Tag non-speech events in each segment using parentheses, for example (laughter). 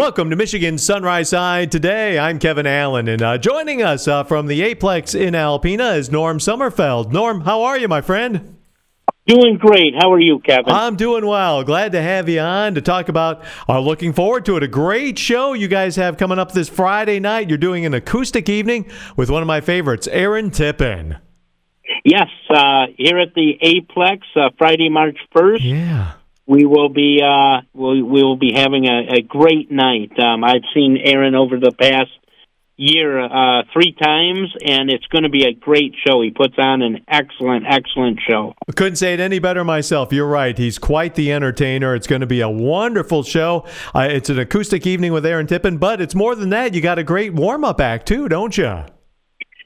Welcome to Michigan Sunrise Side today. I'm Kevin Allen, and uh, joining us uh, from the Aplex in Alpena is Norm Somerfeld. Norm, how are you, my friend? Doing great. How are you, Kevin? I'm doing well. Glad to have you on to talk about. Uh, looking forward to it. A great show you guys have coming up this Friday night. You're doing an acoustic evening with one of my favorites, Aaron Tippin. Yes, uh, here at the Aplex, uh, Friday, March 1st. Yeah we will be uh, we, we will be having a, a great night. Um, I've seen Aaron over the past year uh, three times, and it's going to be a great show. He puts on an excellent, excellent show. I Couldn't say it any better myself. You're right. He's quite the entertainer. It's going to be a wonderful show. Uh, it's an acoustic evening with Aaron Tippin, but it's more than that. You got a great warm up act too, don't you?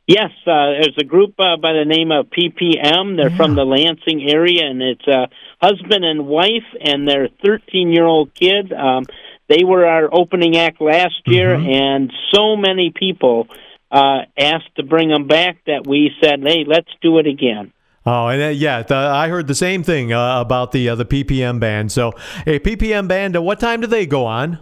Yes, uh, there's a group uh, by the name of PPM. They're yeah. from the Lansing area, and it's a husband and wife and their 13 year old kid. Um, they were our opening act last year, mm-hmm. and so many people uh, asked to bring them back that we said, "Hey, let's do it again." Oh, and uh, yeah, the, I heard the same thing uh, about the uh, the PPM band. So, a PPM band, uh, what time do they go on?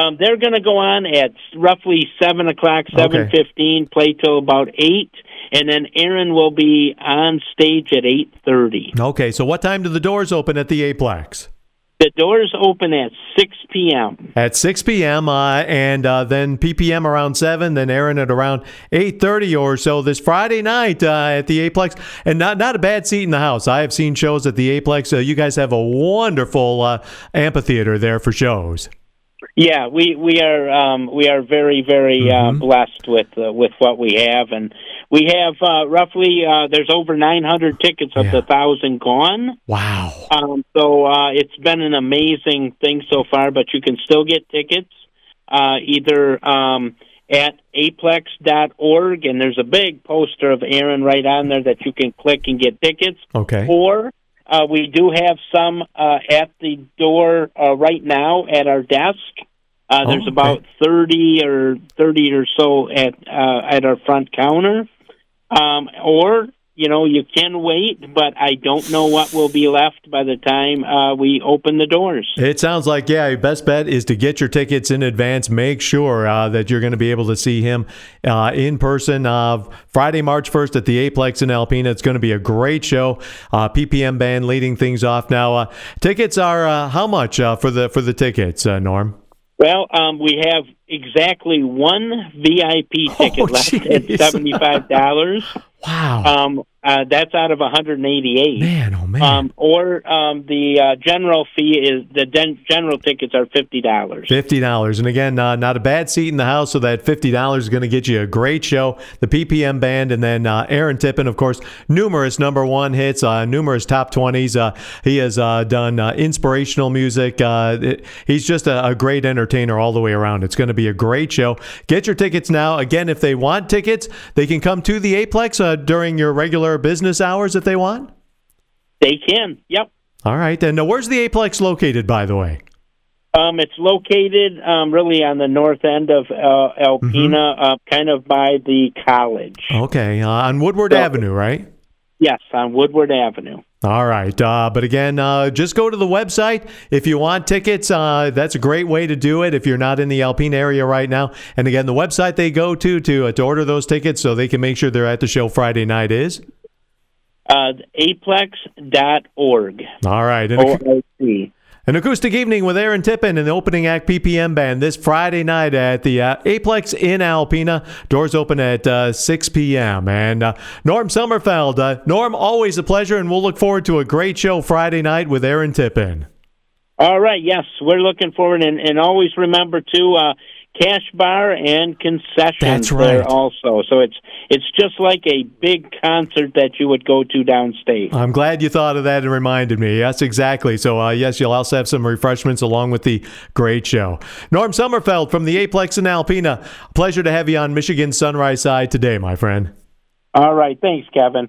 Um, they're going to go on at roughly seven o'clock, seven okay. fifteen. Play till about eight, and then Aaron will be on stage at eight thirty. Okay, so what time do the doors open at the Aplex? The doors open at 6 p.m. At 6 p.m. Uh, and uh, then PPM around 7, then Aaron at around 8.30 or so this Friday night uh, at the Aplex. And not, not a bad seat in the house. I have seen shows at the Aplex. Uh, you guys have a wonderful uh, amphitheater there for shows. Yeah, we we are um, we are very very uh, mm-hmm. uh, blessed with uh, with what we have, and we have uh, roughly uh, there's over 900 tickets of yeah. the thousand gone. Wow! Um, so uh, it's been an amazing thing so far, but you can still get tickets uh, either um, at aplex.org, and there's a big poster of Aaron right on there that you can click and get tickets. Okay. Or uh, we do have some uh, at the door uh, right now at our desk. Uh, there's oh, okay. about thirty or thirty or so at uh, at our front counter, um, or you know, you can wait, but I don't know what will be left by the time uh, we open the doors. It sounds like, yeah, your best bet is to get your tickets in advance. Make sure uh, that you're going to be able to see him uh, in person uh, Friday, March 1st at the Aplex in Alpena. It's going to be a great show. PPM band leading things off now. Uh, tickets are how much for the for the tickets, Norm? Well, um, we have exactly one VIP ticket oh, left at seventy-five dollars. (laughs) Wow. Um, uh, that's out of 188. Man, oh man. Um, or um, the uh, general fee is the den- general tickets are fifty dollars. Fifty dollars, and again, uh, not a bad seat in the house. So that fifty dollars is going to get you a great show. The PPM band, and then uh, Aaron Tippin, of course, numerous number one hits, uh, numerous top twenties. Uh, he has done inspirational music. It, he's just a, a great entertainer all the way around. It's going to be a great show. Get your tickets now. Again, if they want tickets, they can come to the Aplex during your regular business hours if they want? They can. Yep. All right. And uh, where's the Aplex located, by the way? Um, it's located um, really on the north end of uh, Alpena, mm-hmm. uh, kind of by the college. Okay, uh, on Woodward so, Avenue, right? Yes, on Woodward Avenue. All right. Uh, but again, uh, just go to the website. If you want tickets, uh, that's a great way to do it if you're not in the Alpena area right now. And again, the website they go to to, uh, to order those tickets so they can make sure they're at the show Friday night is? Uh, aplex.org. All right. O-R-C. An acoustic evening with Aaron Tippin and the opening act PPM band this Friday night at the uh, Aplex in Alpena. Doors open at uh, 6 p.m. And uh, Norm Somerfeld, uh, Norm, always a pleasure, and we'll look forward to a great show Friday night with Aaron Tippin. All right, yes, we're looking forward, and, and always remember to uh, cash bar and concessions That's right. there also. So it's it's just like a big concert that you would go to downstate. I'm glad you thought of that and reminded me. Yes, exactly. So uh, yes, you'll also have some refreshments along with the great show. Norm Somerfeld from the Aplex in Alpena. Pleasure to have you on Michigan Sunrise Side today, my friend. All right. Thanks, Kevin.